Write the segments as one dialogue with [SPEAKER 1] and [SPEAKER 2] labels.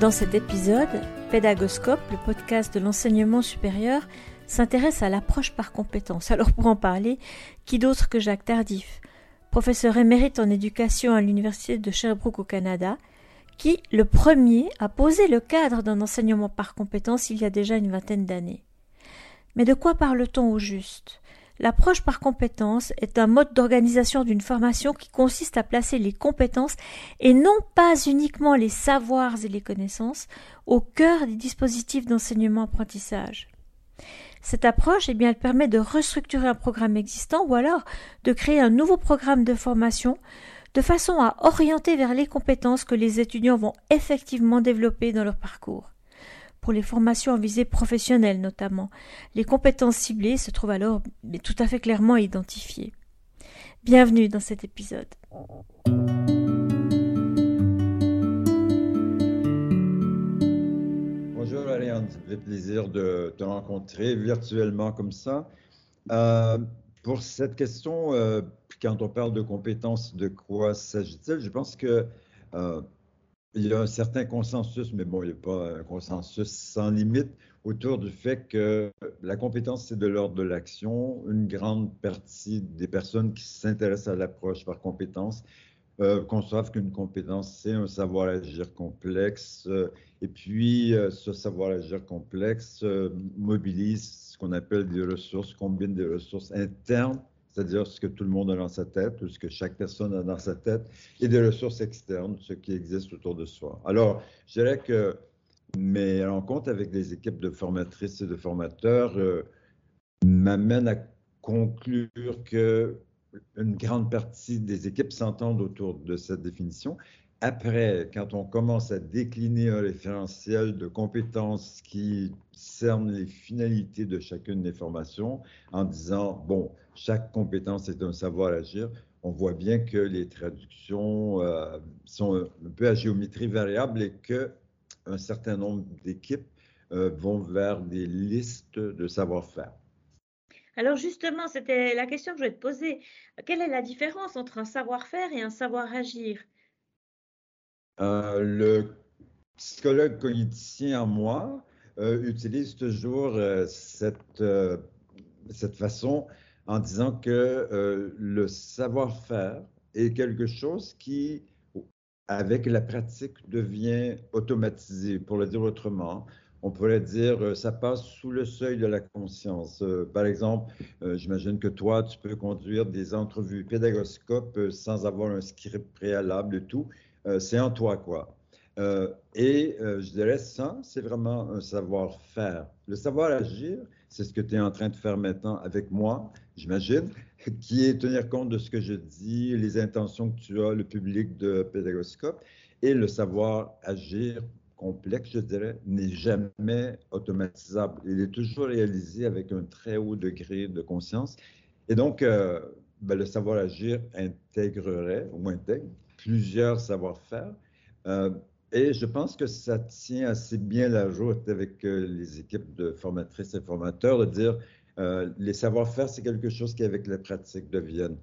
[SPEAKER 1] Dans cet épisode, Pédagoscope, le podcast de l'enseignement supérieur, s'intéresse à l'approche par compétences. Alors pour en parler, qui d'autre que Jacques Tardif, professeur émérite en éducation à l'Université de Sherbrooke au Canada, qui, le premier, a posé le cadre d'un enseignement par compétences il y a déjà une vingtaine d'années. Mais de quoi parle-t-on au juste? L'approche par compétences est un mode d'organisation d'une formation qui consiste à placer les compétences et non pas uniquement les savoirs et les connaissances au cœur des dispositifs d'enseignement-apprentissage. Cette approche, eh bien, elle permet de restructurer un programme existant ou alors de créer un nouveau programme de formation de façon à orienter vers les compétences que les étudiants vont effectivement développer dans leur parcours pour les formations en visée professionnelle notamment. Les compétences ciblées se trouvent alors tout à fait clairement identifiées. Bienvenue dans cet épisode.
[SPEAKER 2] Bonjour Ariane, ça fait plaisir de te rencontrer virtuellement comme ça. Euh, pour cette question, euh, quand on parle de compétences, de quoi s'agit-il? Je pense que euh, il y a un certain consensus, mais bon, il n'y a pas un consensus sans limite autour du fait que la compétence, c'est de l'ordre de l'action. Une grande partie des personnes qui s'intéressent à l'approche par compétence euh, conçoivent qu'une compétence, c'est un savoir-agir complexe. Euh, et puis, euh, ce savoir-agir complexe euh, mobilise ce qu'on appelle des ressources, combine des ressources internes c'est-à-dire ce que tout le monde a dans sa tête ou ce que chaque personne a dans sa tête, et des ressources externes, ce qui existe autour de soi. Alors, je dirais que mes rencontres avec les équipes de formatrices et de formateurs euh, m'amènent à conclure que une grande partie des équipes s'entendent autour de cette définition. Après, quand on commence à décliner un référentiel de compétences qui cerne les finalités de chacune des formations en disant, bon, chaque compétence est un savoir agir, on voit bien que les traductions euh, sont un peu à géométrie variable et que un certain nombre d'équipes euh, vont vers des listes de savoir-faire.
[SPEAKER 1] Alors justement, c'était la question que je vais te poser. Quelle est la différence entre un savoir-faire et un savoir-agir?
[SPEAKER 2] Euh, Le psychologue cogniticien en moi utilise toujours cette, cette façon en disant que euh, le savoir-faire est quelque chose qui, avec la pratique, devient automatisé. Pour le dire autrement, on pourrait dire euh, ça passe sous le seuil de la conscience. Euh, par exemple, j'imagine que toi, tu peux conduire des entrevues pédagoscopes sans avoir un script préalable et tout. C'est en toi, quoi. et je dirais ça, c'est vraiment un savoir-faire. Le savoir-agir, c'est ce que tu es en train de faire maintenant avec moi, j'imagine, qui est tenir compte de ce que je dis, les intentions que tu as, le public de Pédagoscope, et le savoir agir complexe, je dirais, n'est jamais automatisable. Il est toujours réalisé avec un très haut degré de conscience. Et donc, euh, ben, le savoir agir intégrerait, ou intègre, plusieurs savoir-faire. Euh, et je pense que ça tient assez bien la route avec euh, les équipes de formatrices et formateurs de dire euh, les savoir-faire, c'est quelque chose qui, avec la pratique, deviennent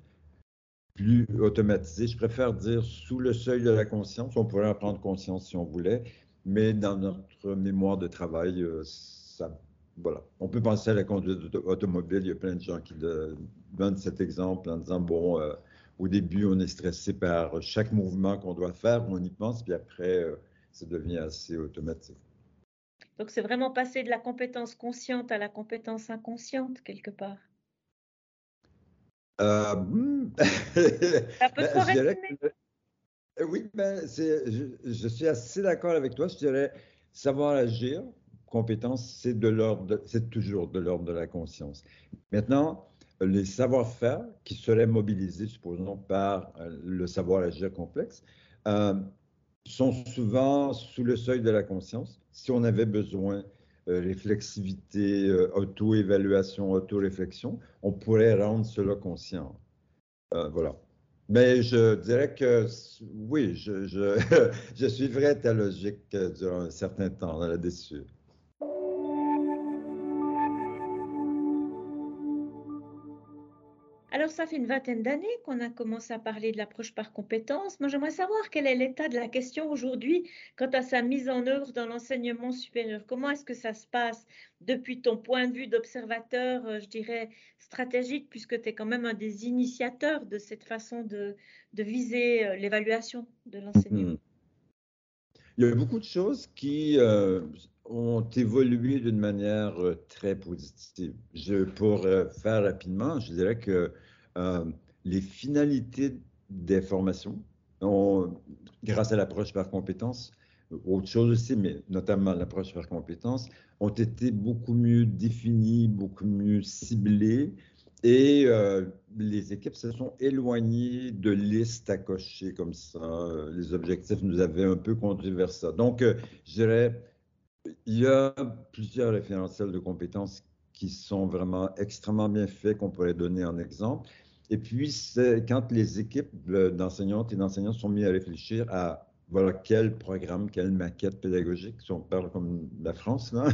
[SPEAKER 2] plus automatisés. Je préfère dire sous le seuil de la conscience. On pourrait en prendre conscience si on voulait, mais dans notre mémoire de travail, euh, ça, voilà. On peut penser à la conduite automobile. Il y a plein de gens qui donnent cet exemple en disant bon au début, on est stressé par chaque mouvement qu'on doit faire, on y pense, puis après, euh, ça devient assez automatique.
[SPEAKER 1] Donc, c'est vraiment passer de la compétence consciente à la compétence inconsciente, quelque part.
[SPEAKER 2] Euh, hmm. ça peut ben, euh, Oui, ben, je, je, suis assez d'accord avec toi. Je dirais savoir agir, compétence, c'est de l'ordre, c'est toujours de l'ordre de la conscience. Maintenant, les savoir-faire qui seraient mobilisés, supposons, par euh, le savoir-agir complexe, euh, sont souvent sous le seuil de la conscience. Si on avait besoin euh, réflexivité, auto-évaluation, auto-réflexion, on pourrait rendre cela conscient. voilà. Mais je dirais que oui, je, je, je suivrai ta logique durant un certain temps là-dessus.
[SPEAKER 1] Ça fait une vingtaine d'années qu'on a commencé à parler de l'approche par compétences. Moi, j'aimerais savoir quel est l'état de la question aujourd'hui quant à sa mise en œuvre dans l'enseignement supérieur. Comment est-ce que ça se passe depuis ton point de vue d'observateur, euh, je dirais, stratégique, puisque tu es quand même un des initiateurs de cette façon de, viser euh, l'évaluation de l'enseignement? Hmm.
[SPEAKER 2] Il y a beaucoup de choses qui euh, ont évolué d'une manière très positive. Pour faire rapidement, je dirais que les finalités des formations, grâce à l'approche par compétences, autre chose aussi, mais notamment l'approche par compétences, ont été beaucoup mieux définies, beaucoup mieux ciblées. Et euh, les équipes se sont éloignées de listes à cocher comme ça. Les objectifs nous avaient un peu conduit vers ça. Donc, euh, je dirais, il y a plusieurs référentiels de compétences qui sont vraiment extrêmement bien faits, qu'on pourrait donner en exemple. Et puis, quand les équipes d'enseignantes et d'enseignants sont mis à réfléchir à voilà quel programme, quelle maquette pédagogique, si on parle comme la France, là,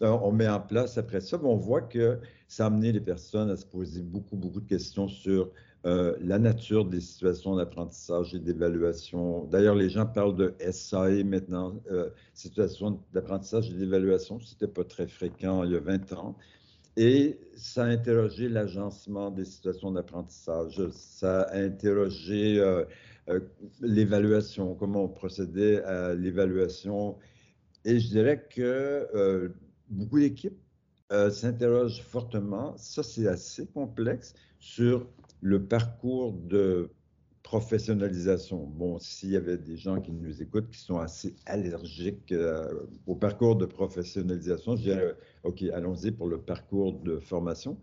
[SPEAKER 2] on met en place après ça, on voit que ça a amené les personnes à se poser beaucoup, beaucoup de questions sur euh, la nature des situations d'apprentissage et d'évaluation. D'ailleurs, les gens parlent de SAE maintenant, euh, situation d'apprentissage et d'évaluation, ce n'était pas très fréquent il y a 20 ans. Et ça a interrogé l'agencement des situations d'apprentissage, ça a interrogé euh, euh, l'évaluation, comment on procédait à l'évaluation. Et je dirais que euh, beaucoup d'équipes s'interrogent fortement, ça c'est assez complexe, sur le parcours de professionnalisation. Bon, s'il y avait des gens qui nous écoutent qui sont assez allergiques euh, au parcours de professionnalisation, je dirais, OK, allons-y pour le parcours de formation.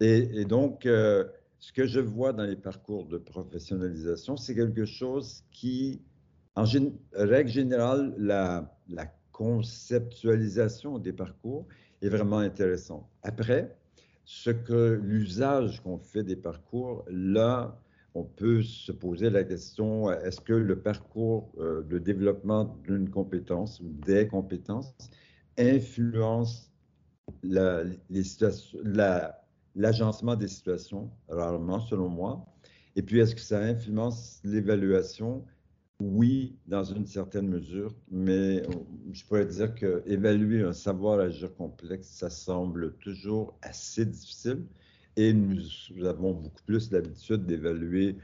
[SPEAKER 2] Et, donc, euh, ce que je vois dans les parcours de professionnalisation, c'est quelque chose qui, en règle générale, la, la conceptualisation des parcours est vraiment intéressante. Après, ce que l'usage qu'on fait des parcours, là, on peut se poser la question, est-ce que le parcours euh, de développement d'une compétence ou des compétences influence l'agencement des situations, rarement selon moi. Et puis, est-ce que ça influence l'évaluation? Oui, dans une certaine mesure, mais je pourrais dire que évaluer un savoir agir complexe, ça semble toujours assez difficile. Et nous, avons beaucoup plus l'habitude d'évaluer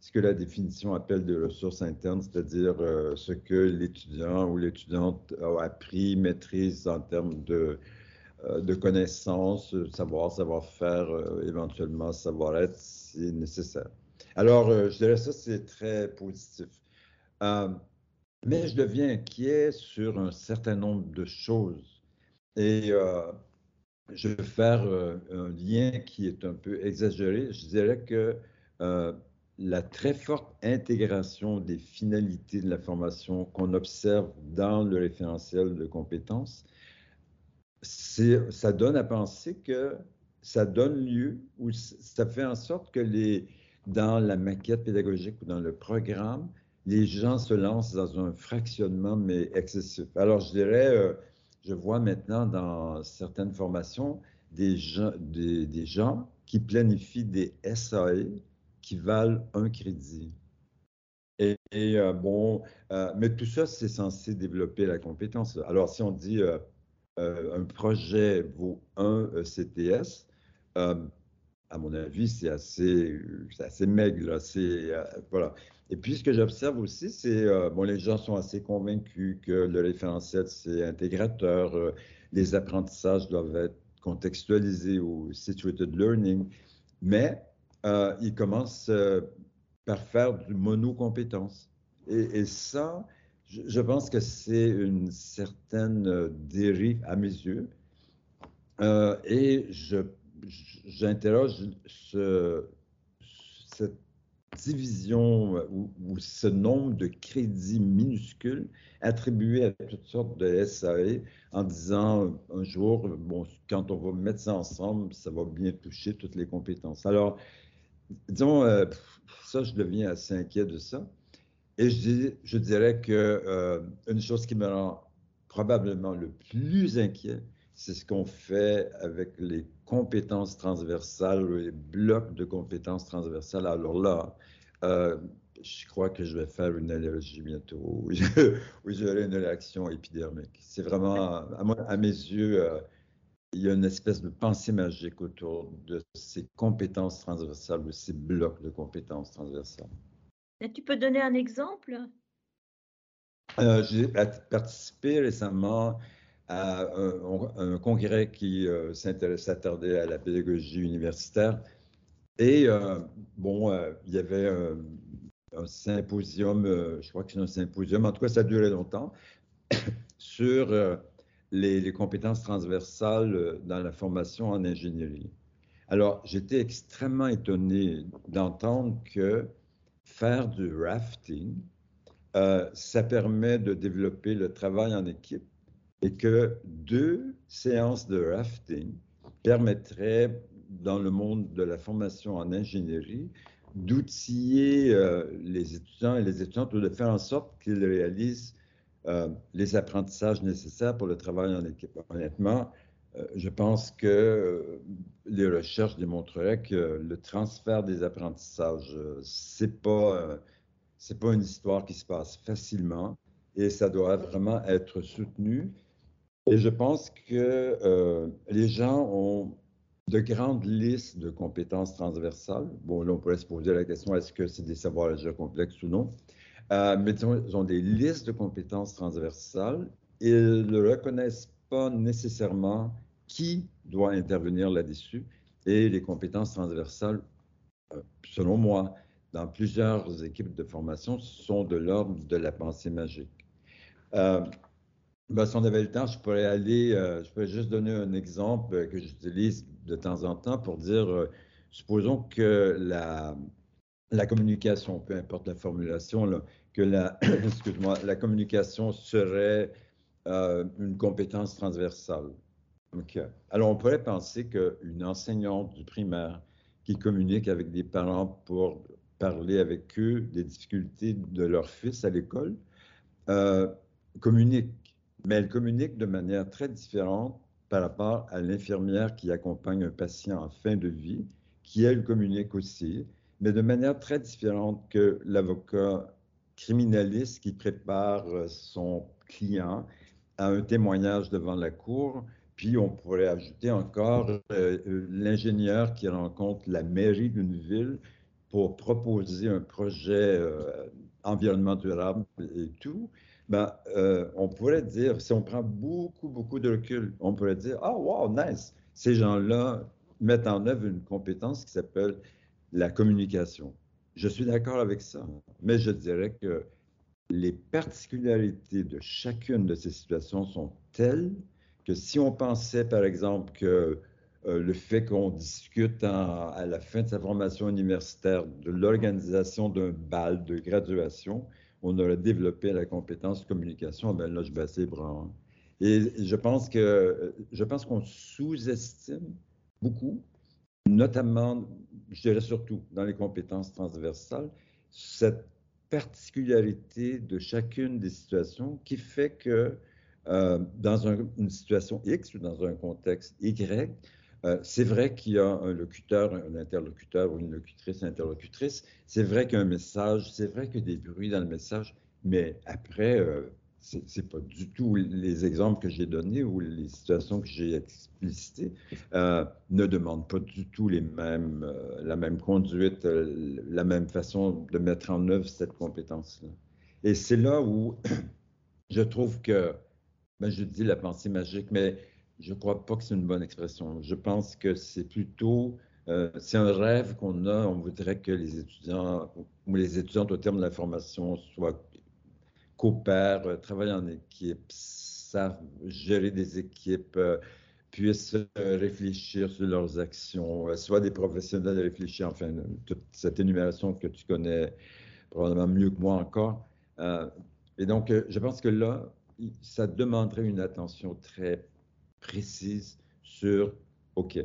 [SPEAKER 2] ce que la définition appelle des ressources internes, c'est-à-dire euh, ce que l'étudiant ou l'étudiante a appris, maîtrise en termes de, euh, de connaissances, savoir, savoir-faire, euh, éventuellement savoir-être si nécessaire. Alors, je dirais ça, c'est très positif. mais je deviens inquiet sur un certain nombre de choses. Et je vais faire euh, un lien qui est un peu exagéré. Je dirais que euh, la très forte intégration des finalités de la formation qu'on observe dans le référentiel de compétences, ça donne à penser que ça donne lieu ou ça fait en sorte que dans la maquette pédagogique ou dans le programme, les gens se lancent dans un fractionnement mais excessif. Alors je dirais, euh, je vois maintenant dans certaines formations des gens, qui planifient des SAE qui valent un crédit. Et, euh, bon, euh, mais tout ça, c'est censé développer la compétence. Alors, si on dit euh, un projet vaut un CTS, à mon avis, c'est assez, assez maigre. C'est, voilà. Et puis, ce que j'observe aussi, c'est, euh, bon, les gens sont assez convaincus que le référentiel, c'est intégrateur, euh, les apprentissages doivent être contextualisés au situated learning, mais euh, ils commencent par faire du monocompétence. Et, et ça, je, pense que c'est une certaine dérive à mes yeux. et je, j'interroge ce, cette division ou, ce nombre de crédits minuscules attribués à toutes sortes de SAE en disant un jour, bon, quand on va mettre ça ensemble, ça va bien toucher toutes les compétences. Alors, disons, euh, ça, je deviens assez inquiet de ça. Et je, je dirais que euh, une chose qui me rend probablement le plus inquiet, c'est ce qu'on fait avec les compétences transversales, les blocs de compétences transversales, alors là, euh, je crois que je vais faire une allergie bientôt, ou j'aurai une réaction épidermique. C'est vraiment, à, mes yeux, euh, il y a une espèce de pensée magique autour de ces compétences transversales, de ces blocs de compétences transversales.
[SPEAKER 1] Et tu peux donner un exemple?
[SPEAKER 2] Euh, J'ai participé récemment à un, congrès qui euh, s'intéressait s'attardait à la pédagogie universitaire. Et euh, bon, il y avait un symposium, je crois que c'est un symposium, en tout cas ça durait longtemps, sur les, compétences transversales dans la formation en ingénierie. Alors, j'étais extrêmement étonné d'entendre que faire du rafting, ça permet de développer le travail en équipe et que deux séances de rafting permettraient, dans le monde de la formation en ingénierie, d'outiller euh, les étudiants et les étudiantes ou de faire en sorte qu'ils réalisent euh, les apprentissages nécessaires pour le travail en équipe. Honnêtement, euh, je pense que les recherches démontreraient que le transfert des apprentissages, c'est pas c'est pas une histoire qui se passe facilement et ça doit vraiment être soutenu et je pense que euh, les gens ont de grandes listes de compétences transversales. Bon, là, on pourrait se poser la question, est-ce que c'est des savoirs déjà complexes ou non? Euh, mais ils ont des listes de compétences transversales ils ne reconnaissent pas nécessairement qui doit intervenir là-dessus. Et les compétences transversales, euh, selon moi, dans plusieurs équipes de formation, sont de l'ordre de la pensée magique. Ben, si on avait le temps, je pourrais euh, juste donner un exemple que j'utilise de temps en temps pour dire, euh, supposons que la, communication, peu importe la formulation, que la, communication serait euh, une compétence transversale. Alors, on pourrait penser qu'une enseignante du primaire qui communique avec des parents pour parler avec eux des difficultés de leur fils à l'école communique mais elle communique de manière très différente par rapport à l'infirmière qui accompagne un patient en fin de vie, qui elle communique aussi, mais de manière très différente que l'avocat criminaliste qui prépare son client à un témoignage devant la cour. Puis on pourrait ajouter encore euh, l'ingénieur qui rencontre la mairie d'une ville pour proposer un projet euh, environnement durable et tout ben, euh, on pourrait dire, si on prend beaucoup, beaucoup de recul, on pourrait dire, ah, wow, nice, ces gens-là mettent en œuvre une compétence qui s'appelle la communication. Je suis d'accord avec ça, mais je dirais que les particularités de chacune de ces situations sont telles que si on pensait, par exemple, que euh, le fait qu'on discute à la fin de sa formation universitaire de l'organisation d'un bal de graduation, on aurait développé la compétence communication, ben là, je baisse les bras. Et je pense que je pense qu'on sous-estime beaucoup, notamment, je dirais surtout dans les compétences transversales, cette particularité de chacune des situations qui fait que euh, dans une situation X ou dans un contexte Y, euh, c'est vrai qu'il y a un locuteur, un interlocuteur ou une locutrice, interlocutrice. C'est vrai qu'il message, c'est vrai qu'il y a des bruits dans le message, mais après, euh, ce c'est pas du tout les exemples que j'ai donnés ou les situations que j'ai explicitées euh, ne demandent pas du tout les mêmes, la même conduite, la même façon de mettre en œuvre cette compétence-là. Et c'est là où je trouve que, ben, je dis la pensée magique, mais je ne crois pas que c'est une bonne expression. Je pense que c'est plutôt, euh, c'est un rêve qu'on a. On voudrait que les étudiants ou les étudiantes au terme de la formation soient coopèrent, euh, travaillent en équipe, savent gérer des équipes, euh, puissent réfléchir sur leurs actions, soient des professionnels réfléchir. Enfin, toute cette énumération que tu connais probablement mieux que moi encore. et donc, je pense que là, ça demanderait une attention très précise sur, OK,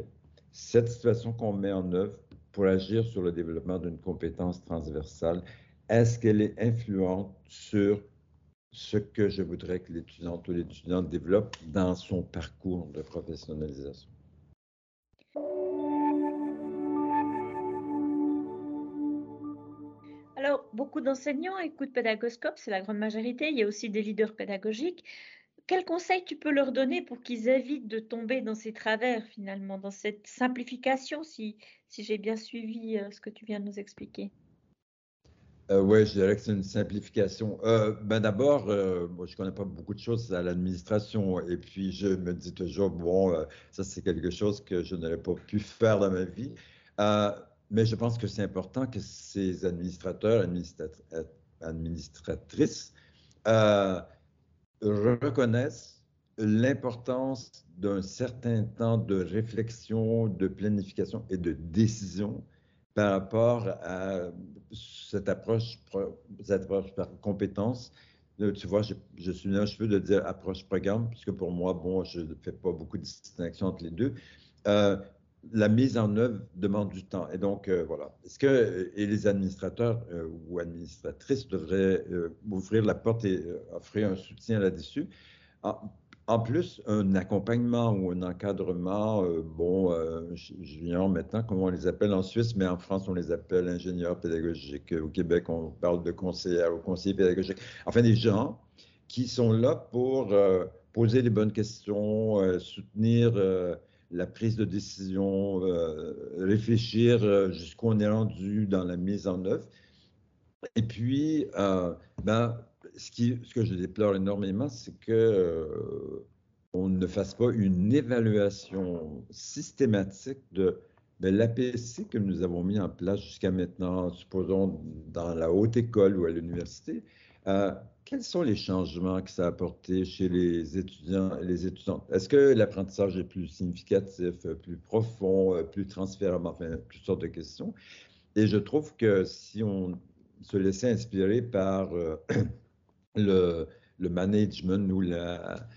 [SPEAKER 2] cette situation qu'on met en œuvre pour agir sur le développement d'une compétence transversale, est-ce qu'elle est influente sur ce que je voudrais que l'étudiante ou l'étudiant développe dans son parcours de professionnalisation?
[SPEAKER 1] Alors, beaucoup d'enseignants écoutent Pédagoscope, c'est la grande majorité. Il y a aussi des leaders pédagogiques. Quels conseils tu peux leur donner pour qu'ils évitent de tomber dans ces travers, finalement, dans cette simplification, si, si j'ai bien suivi euh, ce que tu viens de nous expliquer?
[SPEAKER 2] Euh, oui, je dirais que c'est une simplification. Euh, ben D'abord, moi, je ne connais pas beaucoup de choses à l'administration et puis je me dis toujours, bon, ça c'est quelque chose que je n'aurais pas pu faire dans ma vie. mais je pense que c'est important que ces administrateurs, administratrices, reconnaissent l'importance d'un certain temps de réflexion, de planification et de décision par rapport à cette approche, cette approche par compétence. Euh, tu vois, je, je suis un cheveu de dire approche programme, puisque pour moi, bon, je ne fais pas beaucoup de distinction entre les deux. Euh, la mise en œuvre demande du temps. Et donc, euh, voilà. Est-ce que et les administrateurs euh, ou administratrices devraient euh, ouvrir la porte et offrir un soutien là-dessus? En, plus, un accompagnement ou un encadrement, bon, viens maintenant, comment on les appelle en Suisse, mais en France, on les appelle ingénieurs pédagogiques. Au Québec, on parle de conseillers ou conseillers pédagogiques. Enfin, des gens qui sont là pour poser les bonnes questions, soutenir la prise de décision, euh, réfléchir euh, jusqu'où on est rendu dans la mise en œuvre. Et puis, euh, ben, ce, que je déplore énormément, c'est que on ne fasse pas une évaluation systématique de, de l'APC que nous avons mis en place jusqu'à maintenant, supposons dans la haute école ou à l'université. Quels sont les changements que ça a apporté chez les étudiants et les étudiantes? Est-ce que l'apprentissage est plus significatif, plus profond, plus transférable, enfin, toutes sortes de questions. Et je trouve que si on se laissait inspirer par euh, le, management ou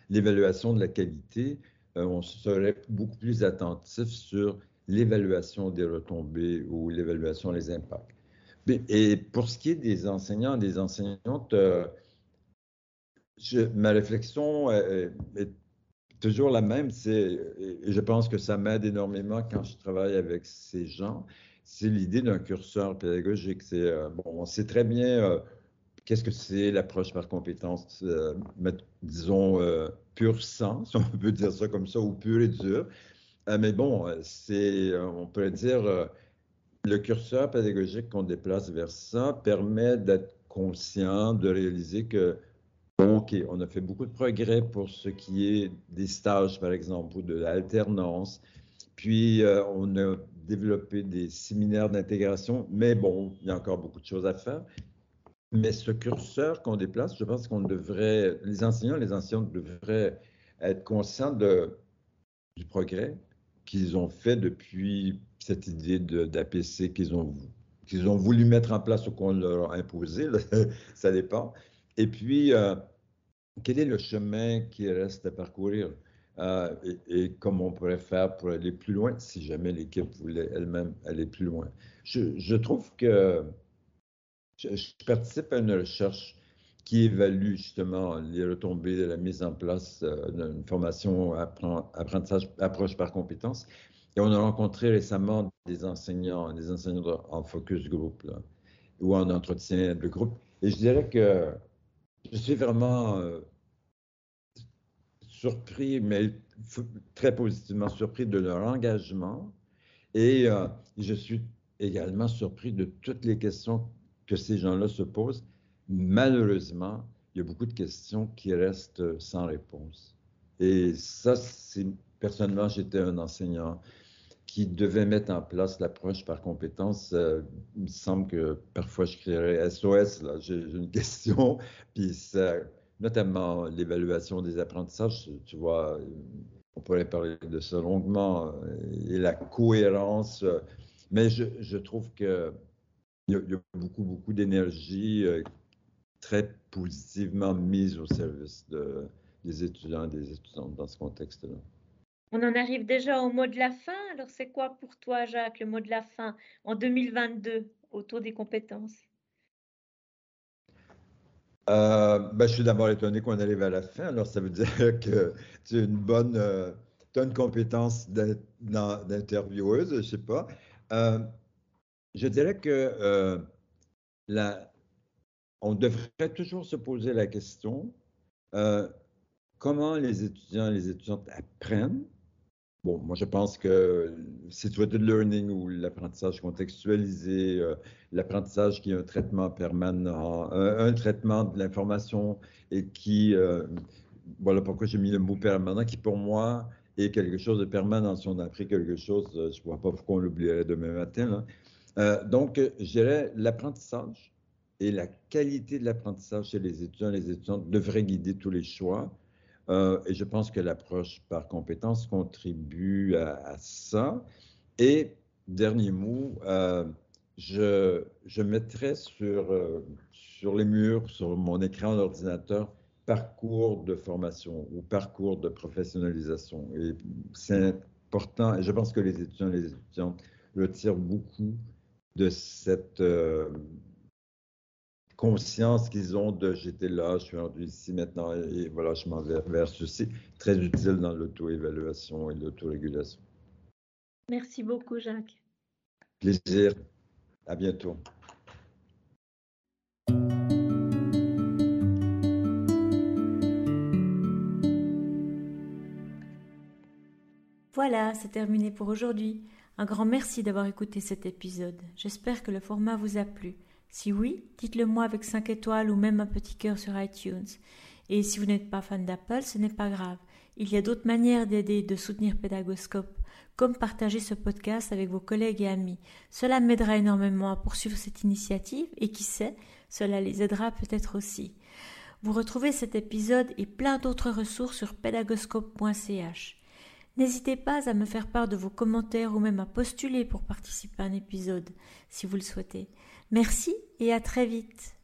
[SPEAKER 2] l'évaluation de la qualité, euh, on serait beaucoup plus attentif sur l'évaluation des retombées ou l'évaluation des impacts. Et pour ce qui est des enseignants et des enseignantes, euh, ma réflexion est, toujours la même. C'est, je pense que ça m'aide énormément quand je travaille avec ces gens. C'est l'idée d'un curseur pédagogique. C'est euh, bon, on sait très bien euh, qu'est-ce que c'est l'approche par compétence, euh, disons pur sang, si on peut dire ça comme ça, ou pur et dur. mais bon, c'est, on pourrait dire, le curseur pédagogique qu'on déplace vers ça permet d'être conscient, de réaliser que OK, on a fait beaucoup de progrès pour ce qui est des stages, par exemple, ou de l'alternance. Puis, euh, on a développé des séminaires d'intégration, mais bon, il y a encore beaucoup de choses à faire. Mais ce curseur qu'on déplace, je pense qu'on devrait, les enseignants, les enseignantes devraient être conscients du progrès qu'ils ont fait depuis cette idée d'APC qu'ils ont, ont voulu mettre en place ou qu'on leur a imposé, ça dépend. Et puis, euh, quel est le chemin qui reste à parcourir? Euh, et, comment on pourrait faire pour aller plus loin si jamais l'équipe voulait elle-même aller plus loin. Je, trouve que je, participe à une recherche qui évalue justement les retombées de la mise en place euh, d'une formation apprentissage approche par compétence. Et on a rencontré récemment des enseignants, des enseignants en focus group ou en entretien de groupe. Et je dirais que je suis vraiment euh, surpris, mais très positivement surpris de leur engagement. Et euh, je suis également surpris de toutes les questions que ces gens-là se posent. Malheureusement, il y a beaucoup de questions qui restent sans réponse. Et ça, personnellement, j'étais un enseignant qui devait mettre en place l'approche par compétence. Euh, il me semble que parfois je crierais SOS, là, j'ai une question, puis notamment l'évaluation des apprentissages. Tu vois, on pourrait parler de ça longuement, et la cohérence. Mais je, trouve qu'il y, a beaucoup, beaucoup d'énergie euh, très positivement mise au service des étudiants et des étudiantes dans ce contexte-là.
[SPEAKER 1] On en arrive déjà au mot de la fin. Alors, c'est quoi pour toi, Jacques, le mot de la fin en 2022 autour des compétences?
[SPEAKER 2] Euh, ben, je suis d'abord étonné qu'on arrive à la fin. Alors, ça veut dire que tu as une bonne, euh, une compétence d'intervieweuse, je ne sais pas. Euh, je dirais que on devrait toujours se poser la question euh, comment les étudiants et les étudiantes apprennent. Bon, moi je pense que situated learning ou l'apprentissage contextualisé, euh, l'apprentissage qui est un traitement permanent, un, traitement de l'information et qui, euh, voilà pourquoi j'ai mis le mot permanent, qui pour moi est quelque chose de permanent. Si on a appris quelque chose, je ne vois pas pourquoi on l'oublierait demain matin. donc, je dirais l'apprentissage et la qualité de l'apprentissage chez les étudiants les étudiantes devrait guider tous les choix. Euh, et je pense que l'approche par compétence contribue à, ça. Et dernier mot, euh, je, je, mettrai sur, euh, sur les murs, sur mon écran d'ordinateur, parcours de formation ou parcours de professionnalisation. Et c'est important, et je pense que les étudiants et les étudiantes retirent beaucoup de cette conscience qu'ils ont de j'étais là, je suis rendu ici maintenant et, voilà, je m'en vais vers ceci. Très utile dans l'auto-évaluation et l'autorégulation.
[SPEAKER 1] Merci beaucoup, Jacques.
[SPEAKER 2] Plaisir. À bientôt.
[SPEAKER 1] Voilà, c'est terminé pour aujourd'hui. Un grand merci d'avoir écouté cet épisode. J'espère que le format vous a plu. Si oui, dites-le moi avec 5 étoiles ou même un petit cœur sur iTunes. Et si vous n'êtes pas fan d'Apple, ce n'est pas grave. Il y a d'autres manières d'aider et de soutenir Pédagoscope, comme partager ce podcast avec vos collègues et amis. Cela m'aidera énormément à poursuivre cette initiative et qui sait, cela les aidera peut-être aussi. Vous retrouvez cet épisode et plein d'autres ressources sur pédagoscope.ch. N'hésitez pas à me faire part de vos commentaires ou même à postuler pour participer à un épisode, si vous le souhaitez. Merci et à très vite.